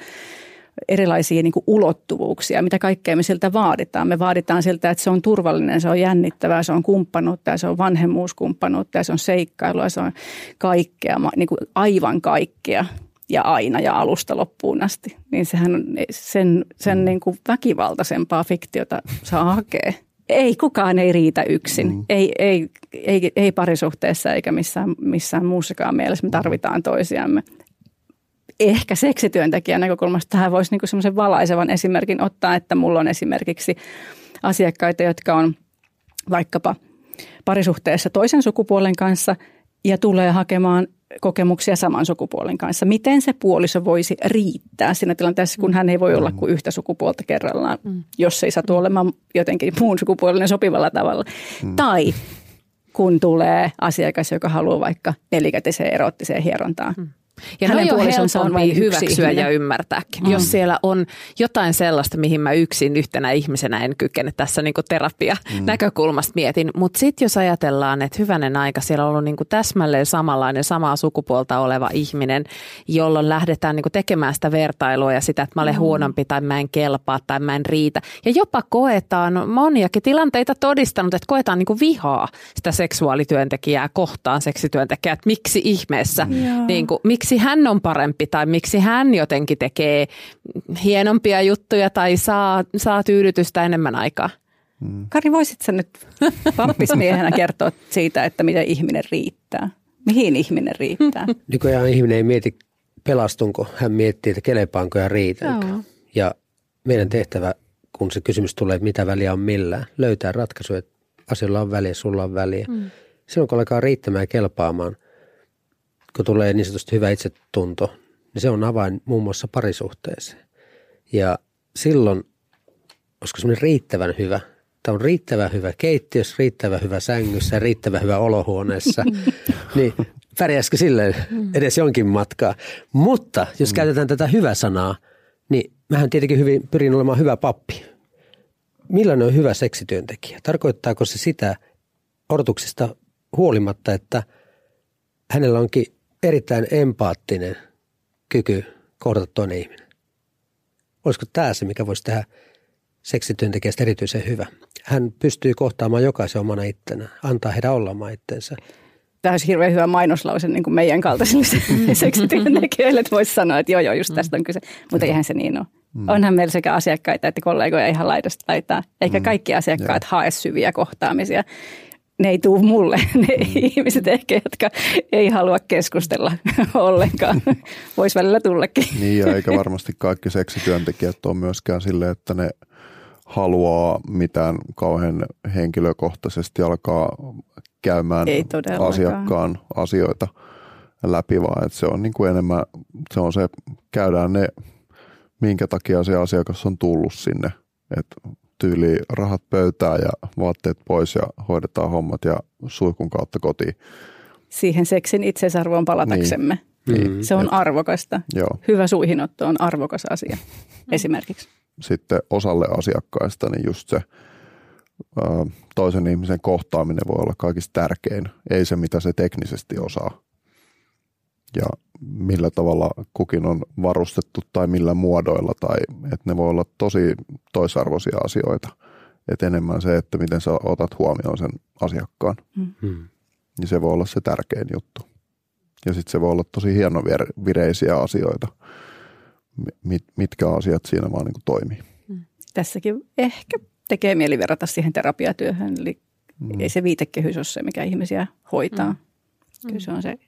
erilaisia niin kuin ulottuvuuksia, mitä kaikkea me siltä vaaditaan. Me vaaditaan siltä, että se on turvallinen, se on jännittävää, se on kumppanuutta ja se on vanhemmuuskumppanuutta ja se on seikkailua, se on kaikkea, niin kuin aivan kaikkea ja aina ja alusta loppuun asti. Niin sehän on, sen, sen mm. niin kuin väkivaltaisempaa fiktiota saa hakea. Ei, kukaan ei riitä yksin. Mm. Ei, ei, ei, ei parisuhteessa eikä missään, missään muussakaan mielessä. Me tarvitaan toisiamme ehkä seksityöntekijän näkökulmasta tähän voisi niin semmoisen valaisevan esimerkin ottaa, että mulla on esimerkiksi asiakkaita, jotka on vaikkapa parisuhteessa toisen sukupuolen kanssa ja tulee hakemaan kokemuksia saman sukupuolen kanssa. Miten se puoliso voisi riittää siinä tilanteessa, kun hän ei voi olla kuin yhtä sukupuolta kerrallaan, mm. jos ei satu olemaan jotenkin muun sukupuolinen sopivalla tavalla. Mm. Tai kun tulee asiakas, joka haluaa vaikka nelikätiseen erottiseen hierontaan. Mm. Ja Hänen on helpompi hyväksyä ja ymmärtääkin, mm. jos siellä on jotain sellaista, mihin mä yksin yhtenä ihmisenä en kykene tässä niin terapia mm. näkökulmasta mietin. Mutta sitten jos ajatellaan, että hyvänen aika, siellä on ollut niin täsmälleen samanlainen, samaa sukupuolta oleva ihminen, jolloin lähdetään niin tekemään sitä vertailua ja sitä, että mä olen mm. huonompi tai mä en kelpaa tai mä en riitä. Ja jopa koetaan moniakin tilanteita todistanut, että koetaan niin vihaa sitä seksuaalityöntekijää kohtaan seksityöntekijää, että miksi ihmeessä, mm. niin kuin, miksi miksi hän on parempi tai miksi hän jotenkin tekee hienompia juttuja tai saa, saa tyydytystä enemmän aikaa. Mm. Kari, voisit sä nyt pappismiehenä kertoa siitä, että miten ihminen riittää? Mihin ihminen riittää? Nykyään ihminen ei mieti pelastunko, hän miettii, että kelepaanko ja riitänkö. Joo. Ja meidän tehtävä, kun se kysymys tulee, että mitä väliä on millään, löytää ratkaisu, että asioilla on väliä, sulla on väliä. Mm. Silloin kun alkaa riittämään ja kelpaamaan – kun tulee niin sanotusti hyvä itsetunto, niin se on avain muun muassa parisuhteeseen. Ja silloin, koska semmoinen riittävän hyvä, tämä on riittävän hyvä keittiössä, riittävän hyvä sängyssä ja riittävän hyvä olohuoneessa, niin pärjäisikö silleen edes jonkin matkaa. Mutta jos mm. käytetään tätä hyvä sanaa, niin mähän tietenkin hyvin pyrin olemaan hyvä pappi. Millainen on hyvä seksityöntekijä? Tarkoittaako se sitä odotuksista huolimatta, että hänellä onkin erittäin empaattinen kyky kohdata toinen ihminen. Olisiko tämä se, mikä voisi tehdä seksityöntekijästä erityisen hyvä? Hän pystyy kohtaamaan jokaisen omana ittenä, antaa heidän olla oma itsensä. Tämä olisi hirveän hyvä mainoslause niin kuin meidän kaltaisille seksityöntekijöille, että voisi sanoa, että joo, joo, just tästä on kyse. Mutta eihän se niin ole. Mm. Onhan meillä sekä asiakkaita että kollegoja ihan laidasta laitaa. Eikä mm. kaikki asiakkaat Joo. hae syviä kohtaamisia ne ei tule mulle, ne mm. ihmiset ehkä, jotka ei halua keskustella ollenkaan. Voisi välillä tullakin. Niin ja eikä varmasti kaikki seksityöntekijät ole myöskään sille, että ne haluaa mitään kauhean henkilökohtaisesti alkaa käymään asiakkaan asioita läpi, vaan että se on niin kuin enemmän, se on se, käydään ne, minkä takia se asiakas on tullut sinne. Että tyyli rahat pöytään ja vaatteet pois ja hoidetaan hommat ja suihkun kautta kotiin. Siihen seksin itseisarvoon palataksemme. Niin. Mm. Se on arvokasta. Joo. Hyvä suihinotto on arvokas asia mm. esimerkiksi. Sitten osalle asiakkaista niin just se toisen ihmisen kohtaaminen voi olla kaikista tärkein. Ei se, mitä se teknisesti osaa. Ja millä tavalla kukin on varustettu tai millä muodoilla, tai että ne voi olla tosi toisarvoisia asioita. Että enemmän se, että miten sä otat huomioon sen asiakkaan. Mm. Hmm. Niin se voi olla se tärkein juttu. Ja sitten se voi olla tosi hienovireisiä asioita, mit, mitkä asiat siinä vaan niin toimii. Mm. Tässäkin ehkä tekee mieli verrata siihen terapiatyöhön, eli mm. ei se viitekehys ole se, mikä ihmisiä hoitaa. Mm. Kyllä se on se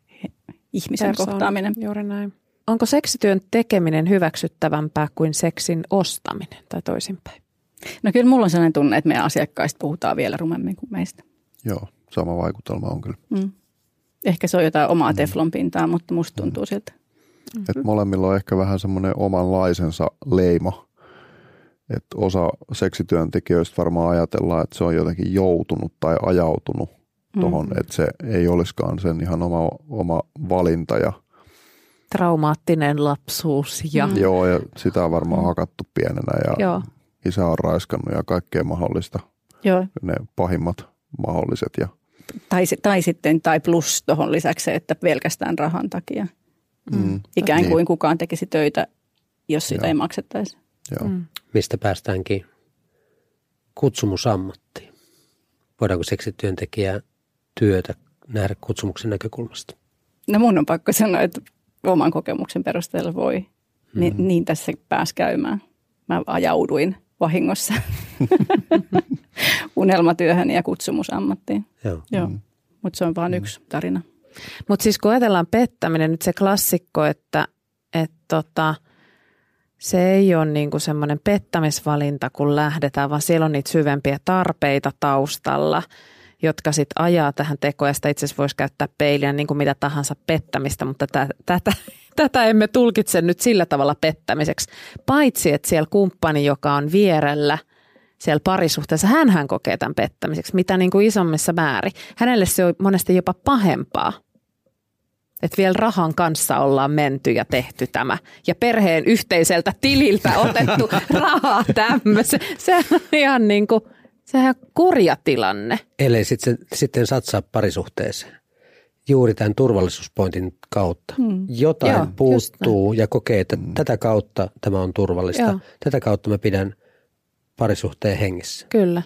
ihmisen Persoona, kohtaaminen. Juuri näin. Onko seksityön tekeminen hyväksyttävämpää kuin seksin ostaminen tai toisinpäin? No kyllä mulla on sellainen tunne, että meidän asiakkaista puhutaan vielä rumemmin kuin meistä. Joo, sama vaikutelma on kyllä. Mm. Ehkä se on jotain omaa teflonpintaa, mutta musta tuntuu siltä. Mm-hmm. Et molemmilla on ehkä vähän semmoinen omanlaisensa leima. Että osa seksityöntekijöistä varmaan ajatellaan, että se on jotenkin joutunut tai ajautunut tuohon, mm. että se ei olisikaan sen ihan oma, oma valinta. Ja, Traumaattinen lapsuus ja... mm. Joo, ja sitä on varmaan hakattu pienenä ja Joo. isä on raiskannut ja kaikkea mahdollista. Joo. Ne pahimmat mahdolliset. Ja, Tai, tai sitten, tai plus tuohon lisäksi se, että pelkästään rahan takia. mm, Ikään Niin. kuin kukaan tekisi töitä, jos sitä Joo. ei maksettaisi. joo. Mm. Mistä päästäänkin kutsumusammattiin. Voidaanko seksityöntekijää työtä nähdä kutsumuksen näkökulmasta? No mun on pakko sanoa, että oman kokemuksen perusteella voi. Mm-hmm. Ni, niin tässä pääsi käymään. Mä ajauduin vahingossa unelmatyöhön ja kutsumusammattiin. Joo. Joo, Mm. mutta se on vain yksi tarina. Mutta siis kun ajatellaan pettäminen, nyt se klassikko, että et tota, se ei ole niinku semmoinen pettämisvalinta, kun lähdetään, vaan siellä on niitä syvempiä tarpeita taustalla, jotka sitten ajaa tähän tekoon. Ja sitä itse asiassa voisi käyttää peiliä niin kuin mitä tahansa pettämistä, mutta tä, tätä, tätä emme tulkitse nyt sillä tavalla pettämiseksi. Paitsi, että siellä kumppani, joka on vierellä – siellä parisuhteessa, hän kokee tämän pettämiseksi, mitä niin kuin isommissa määrin. Hänelle se on monesti jopa pahempaa. Että vielä rahan kanssa ollaan menty ja tehty tämä. Ja perheen yhteiseltä tililtä otettu rahaa tämmöisen. Sehän on ihan niin kuin, sehän on kurja tilanne. Ellei sitten, sitten satsaa parisuhteeseen. Juuri tämän turvallisuuspointin kautta. Hmm. Jotain Joo, puuttuu ja kokee, että tätä kautta tämä on turvallista. Joo. Tätä kautta mä pidän parisuhteen hengissä. Kyllä.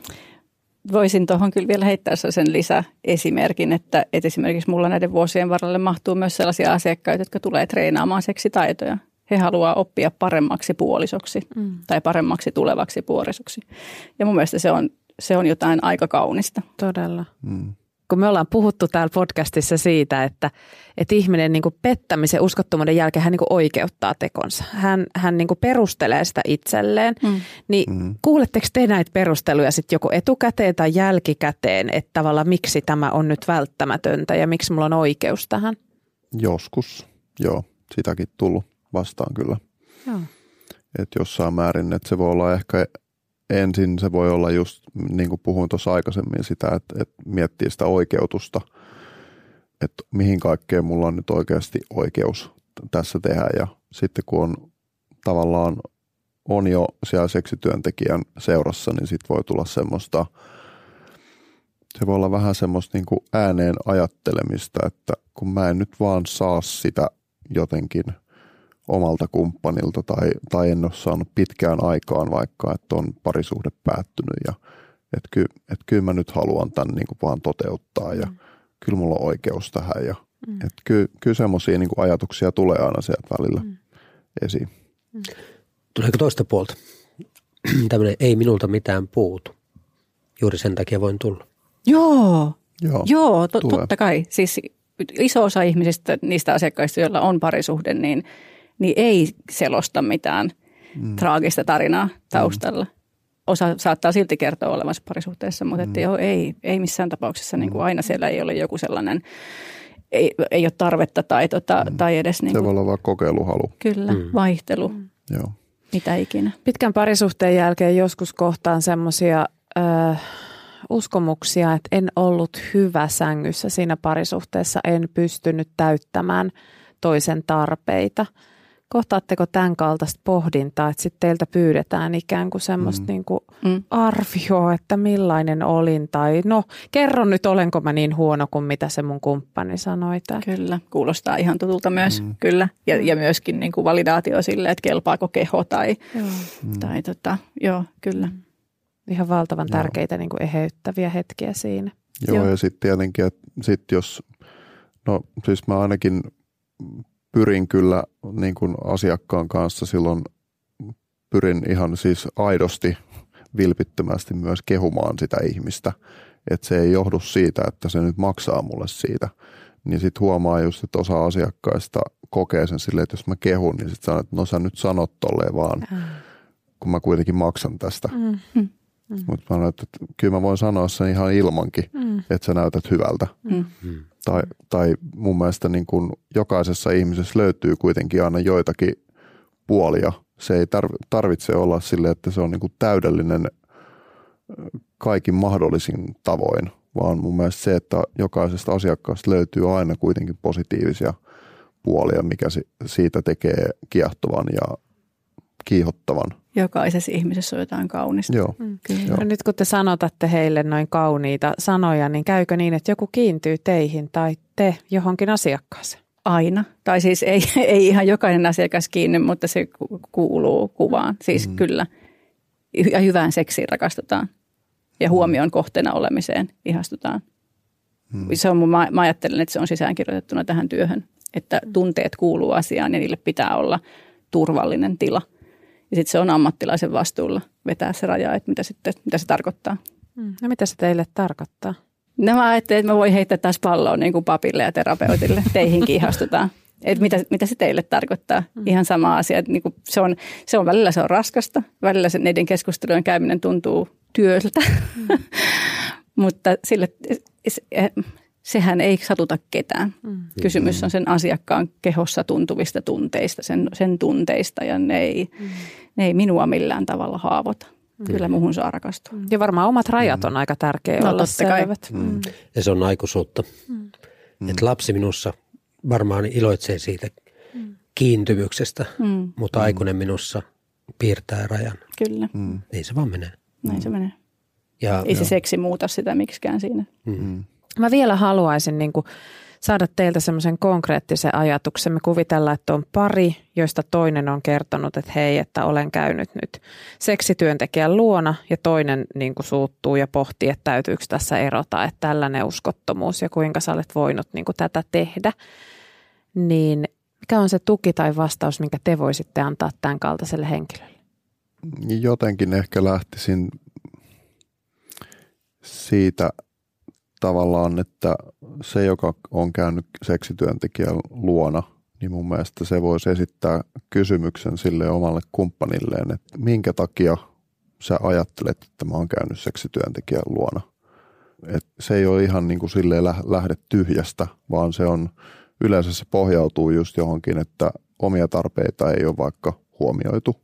Voisin tuohon kyllä vielä heittää sen lisäesimerkin, että, että esimerkiksi mulla näiden vuosien varrelle mahtuu myös sellaisia asiakkaita, jotka tulee treenaamaan seksitaitoja. He haluaa oppia paremmaksi puolisoksi Mm. tai paremmaksi tulevaksi puolisoksi. Ja mun mielestä se on, se on jotain aika kaunista. Todella. Mm. kun me ollaan puhuttu täällä podcastissa siitä, että, että ihminen niin kuin pettämisen uskottomuuden jälkeen hän niin kuin oikeuttaa tekonsa. Hän, hän niin kuin perustelee sitä itselleen. Mm. Niin Mm. kuuletteko te näitä perusteluja sitten joko etukäteen tai jälkikäteen, että tavallaan miksi tämä on nyt välttämätöntä ja miksi mulla on oikeus tähän? Joskus, joo, sitäkin tullut vastaan kyllä. Joo. Että jossain määrin, että se voi olla ehkä ensin se voi olla just niin kuin puhuin tuossa aikaisemmin sitä, että, että miettii sitä oikeutusta, että mihin kaikkeen mulla on nyt oikeasti oikeus tässä tehdä. Ja sitten kun on tavallaan on jo siellä seksityöntekijän seurassa, niin sitten voi tulla semmoista, se voi olla vähän semmoista niin kuin ääneen ajattelemista, että kun mä en nyt vaan saa sitä jotenkin omalta kumppanilta tai, tai en ole saanut pitkään aikaan vaikka, että on parisuhde päättynyt ja että ky, et kyllä mä nyt haluan tämän niin kuin vaan toteuttaa ja mm. kyllä mulla on oikeus tähän ja mm. että ky, kyllä semmoisia niin ajatuksia tulee aina sieltä välillä mm. esiin. Tuleeko toista puolta? Tämmöinen ei minulta mitään puutu. Juuri sen takia voin tulla. Joo, Joo, Joo to, tulee. totta kai. Siis iso osa ihmisistä, niistä asiakkaista, joilla on parisuhde, niin, niin ei selosta mitään mm. traagista tarinaa taustalla. Osa saattaa silti kertoa olevansa parisuhteessa, mutta että joo, ei, ei missään tapauksessa. Niin kuin aina siellä ei ole joku sellainen, ei, ei ole tarvetta tai, tota, tai edes niin se voi kuin, olla vaan kokeiluhalu. kyllä, Mm. vaihtelu, Joo. mitä ikinä. Pitkän parisuhteen jälkeen joskus kohtaan semmoisia uskomuksia, että en ollut hyvä sängyssä siinä parisuhteessa, en pystynyt täyttämään toisen tarpeita. Kohtaatteko tämän kaltaista pohdintaa, että sitten teiltä pyydetään ikään kuin semmoista Mm. niin kuin Mm. arvioa, että millainen olin tai no kerro nyt olenko mä niin huono kuin mitä se mun kumppani sanoi. Tai. Kyllä, kuulostaa ihan tutulta myös, mm. kyllä. Ja, ja myöskin niin kuin validaatio sille, että kelpaako keho tai, Joo. Mm. tai tota, joo, kyllä. Ihan valtavan Joo. tärkeitä niin kuin eheyttäviä hetkiä siinä. Joo, Joo. ja sitten tietenkin, että sit jos, no siis mä ainakin pyrin kyllä niin kuin asiakkaan kanssa silloin, pyrin ihan siis aidosti vilpittömästi myös kehumaan sitä ihmistä, että se ei johdu siitä, että se nyt maksaa mulle siitä, niin sitten huomaa just, että osa asiakkaista kokee sen silleen, että jos mä kehun, niin sitten sanoo, että no sä nyt sanot tolleen vaan, mm. kun mä kuitenkin maksan tästä. Mm. Mm. Mutta mä sanoin, että, että kyllä mä voin sanoa sen ihan ilmankin, mm. että sä näytät hyvältä. Mm. Tai, tai mun mielestä niin kun jokaisessa ihmisessä löytyy kuitenkin aina joitakin puolia. Se ei tarvitse olla sille, että se on niin täydellinen kaikin mahdollisin tavoin, vaan mun mielestä se, että jokaisesta asiakkaasta löytyy aina kuitenkin positiivisia puolia, mikä siitä tekee kiehtovan ja kiihottavan. Jokaisessa ihmisessä on jotain kaunista. Joo. Mm. Joo. No nyt kun te sanotatte heille noin kauniita sanoja, niin käykö niin, että joku kiintyy teihin tai te johonkin asiakkaaseen? Aina. Tai siis ei, ei ihan jokainen asiakas kiinni, mutta se kuuluu kuvaan. Siis mm. kyllä. Ja hyvään seksiin rakastutaan. Ja huomion kohteena olemiseen ihastutaan. Mm. Se on, mä, mä ajattelen, että se on sisäänkirjoitettuna tähän työhön. Että tunteet kuuluu asiaan ja niille pitää olla turvallinen tila – ja sitten se on ammattilaisen vastuulla vetää se raja, että mitä, sitten, mitä se tarkoittaa. Mm. No mitä se teille tarkoittaa? No mä ajattelin, että mä voin heittää taas palloa niin kuin papille ja terapeutille. Teihinkin ihastutaan. Että mitä, mitä se teille tarkoittaa? Mm. Ihan sama asia. Että niin kuin se, on, se on välillä se on raskasta, välillä se, niiden keskustelujen käyminen tuntuu työltä. Mm. Mutta sille, sehän ei satuta ketään. Mm. Kysymys on sen asiakkaan kehossa tuntuvista tunteista, sen, sen tunteista ja ne ei, mm. ne ei minua millään tavalla haavoita. Mm. Kyllä muhun saa rakastua. Ja varmaan omat rajat on mm. aika tärkeä no, olla selvät. Mm. Mm. Ja se on aikuisuutta. Mm. Että lapsi minussa varmaan iloitsee siitä mm. kiintymyksestä, mm. mutta aikuinen minussa piirtää rajan. Kyllä. Mm. Niin se vaan menee. Näin se menee. Ja, Ei se seksi muuta sitä miksikään siinä. Mm. Mä vielä haluaisin niin kuin saada teiltä semmoisen konkreettisen ajatuksen. Me kuvitellaan, että on pari, joista toinen on kertonut, että hei, että olen käynyt nyt seksityöntekijän luona ja toinen niin kuin suuttuu ja pohtii, että täytyykö tässä erota, että tällainen uskottomuus ja kuinka sä olet voinut niin kuin tätä tehdä. Niin mikä on se tuki tai vastaus, minkä te voisitte antaa tämän kaltaiselle henkilölle? Jotenkin ehkä lähtisin siitä tavallaan, että se, joka on käynyt seksityöntekijän luona, niin mun mielestä se voisi esittää kysymyksen sille omalle kumppanilleen, että minkä takia sä ajattelet, että mä oon käynyt seksityöntekijän luona. Et se ei ole ihan niin kuin silleen lähde tyhjästä, vaan se on yleensä se pohjautuu just johonkin, että omia tarpeita ei ole vaikka huomioitu,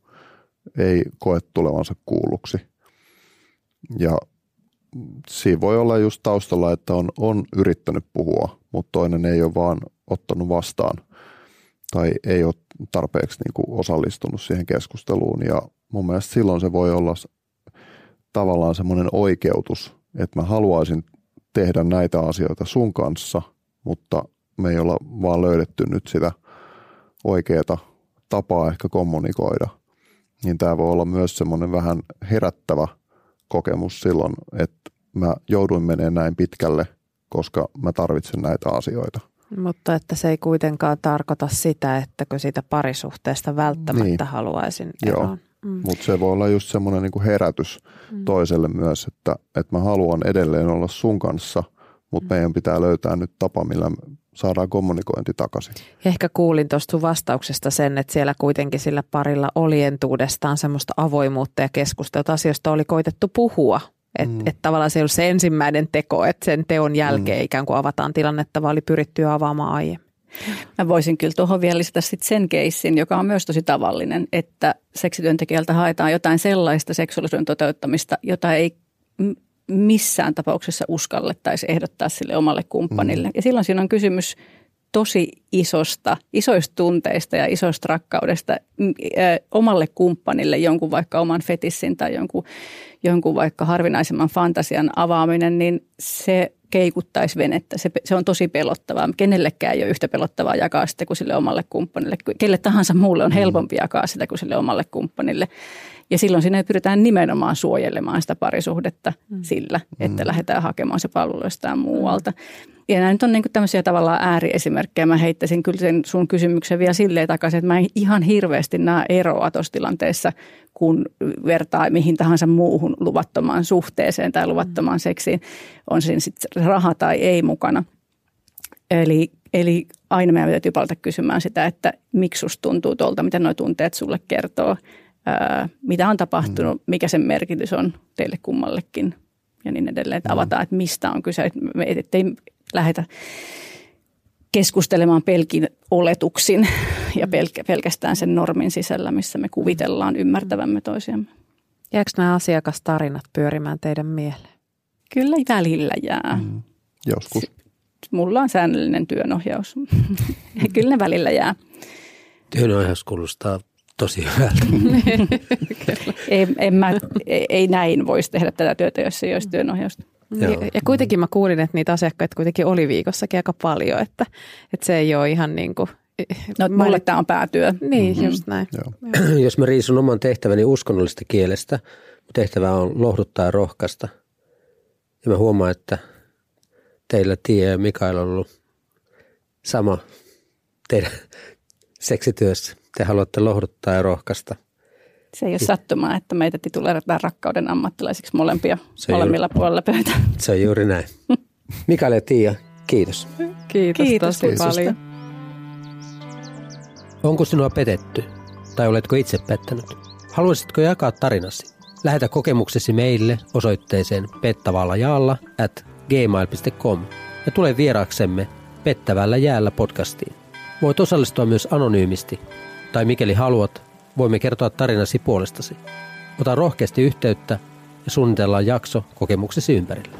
ei koe tulevansa kuulluksi. Ja siinä voi olla just taustalla, että on, on yrittänyt puhua, mutta toinen ei ole vaan ottanut vastaan tai ei ole tarpeeksi niin kuin osallistunut siihen keskusteluun. Ja mun mielestä silloin se voi olla tavallaan semmoinen oikeutus, että mä haluaisin tehdä näitä asioita sun kanssa, mutta me ei olla vaan löydetty nyt sitä oikeaa tapaa ehkä kommunikoida. Niin tämä voi olla myös semmoinen vähän herättävä – kokemus silloin, että mä jouduin menemään näin pitkälle, koska mä tarvitsen näitä asioita. Mutta että se ei kuitenkaan tarkoita sitä, että siitä parisuhteesta välttämättä niin. haluaisin eroon. Joo. Mm. Mutta se voi olla just semmoinen niinku herätys mm. toiselle myös, että, että mä haluan edelleen olla sun kanssa, mutta mm. meidän pitää löytää nyt tapa, millä saadaan kommunikointi takaisin. Ja ehkä kuulin tuosta vastauksesta sen, että siellä kuitenkin sillä parilla oli entuudestaan semmoista avoimuutta ja keskustelua asioista oli koitettu puhua. Että mm. et tavallaan se ei ollut se ensimmäinen teko, että sen teon jälkeen mm. ikään kuin avataan tilannetta, vaan oli pyritty avaamaan aiemmin. Mä voisin kyllä tuohon vielä lisätä sit sen keissin, joka on myös tosi tavallinen, että seksityöntekijältä haetaan jotain sellaista seksuaalisuuden toteuttamista, jota ei missään tapauksessa uskallettaisi ehdottaa sille omalle kumppanille. Mm. Ja silloin siinä on kysymys tosi isosta, isoista tunteista ja isosta rakkaudesta mm, omalle kumppanille jonkun vaikka oman fetissin tai jonkun, jonkun vaikka harvinaisemman fantasian avaaminen, niin se keikuttaisi venettä. Se, se on tosi pelottavaa. Kenellekään ei ole yhtä pelottavaa jakaa sitä kuin sille omalle kumppanille. Kelle tahansa muulle on helpompi jakaa sitä kuin sille omalle kumppanille. Ja silloin sinne pyritään nimenomaan suojelemaan sitä parisuhdetta mm. sillä, että mm. lähdetään hakemaan se palvelu jostain muualta. Ja nämä nyt on niin tämmöisiä tavallaan ääriesimerkkejä. Mä heittäisin kyllä sen sun kysymyksen vielä silleen takaisin, että mä en ihan hirveästi näe eroa tuossa tilanteessa, kun vertaa mihin tahansa muuhun luvattomaan suhteeseen tai luvattomaan mm. seksiin, on siinä sitten raha tai ei mukana. Eli, eli aina meidän täytyy palata kysymään sitä, että miksi susta tuntuu tuolta, mitä nuo tunteet sulle kertoo, ää, mitä on tapahtunut, mm. mikä sen merkitys on teille kummallekin ja niin edelleen. Että mm. avataan, että mistä on kyse, ettei lähetä keskustelemaan pelkin oletuksin ja pelk- pelkästään sen normin sisällä, missä me kuvitellaan ymmärtävämme toisiamme. Jääkö nämä asiakastarinat pyörimään teidän mieleen? Kyllä välillä jää. Mm. Joskus. Mulla on säännöllinen työnohjaus. Kyllä ne välillä jää. Työnohjaus kuulostaa tosi hyvältä. ei, en mä, ei näin voisi tehdä tätä työtä, jos ei olisi työnohjausta. Ja, ja kuitenkin mä kuulin, että niitä asiakkaita kuitenkin oli viikossakin aika paljon, että, että se ei ole ihan niin kuin No, mulle tämä on päätyö. Niin, mm-hmm. just näin. Joo. Jos mä riisun oman tehtäväni uskonnollista kielestä, tehtävä on lohduttaa ja rohkaista. Ja mä huomaan, että teillä Tiia ja Mikael on ollut sama teidän seksityössä. Te haluatte lohduttaa ja rohkaista. Se ei ole sattumaa, että meitä tituleerataan rakkauden ammattilaisiksi molempia, molemmilla juuri, puolella pöytä. Se on juuri näin. Mikael ja Tiia, kiitos. Kiitos, kiitos tosi paljon. Onko sinua petetty tai oletko itse pettänyt? Haluaisitko jakaa tarinasi? Lähetä kokemuksesi meille osoitteeseen pettavallajaalla at gmail.com ja tule vieraaksemme Pettävällä jäällä podcastiin. Voit osallistua myös anonyymisti, tai mikäli haluat, voimme kertoa tarinasi puolestasi. Ota rohkeasti yhteyttä ja suunnitellaan jakso kokemuksesi ympärille.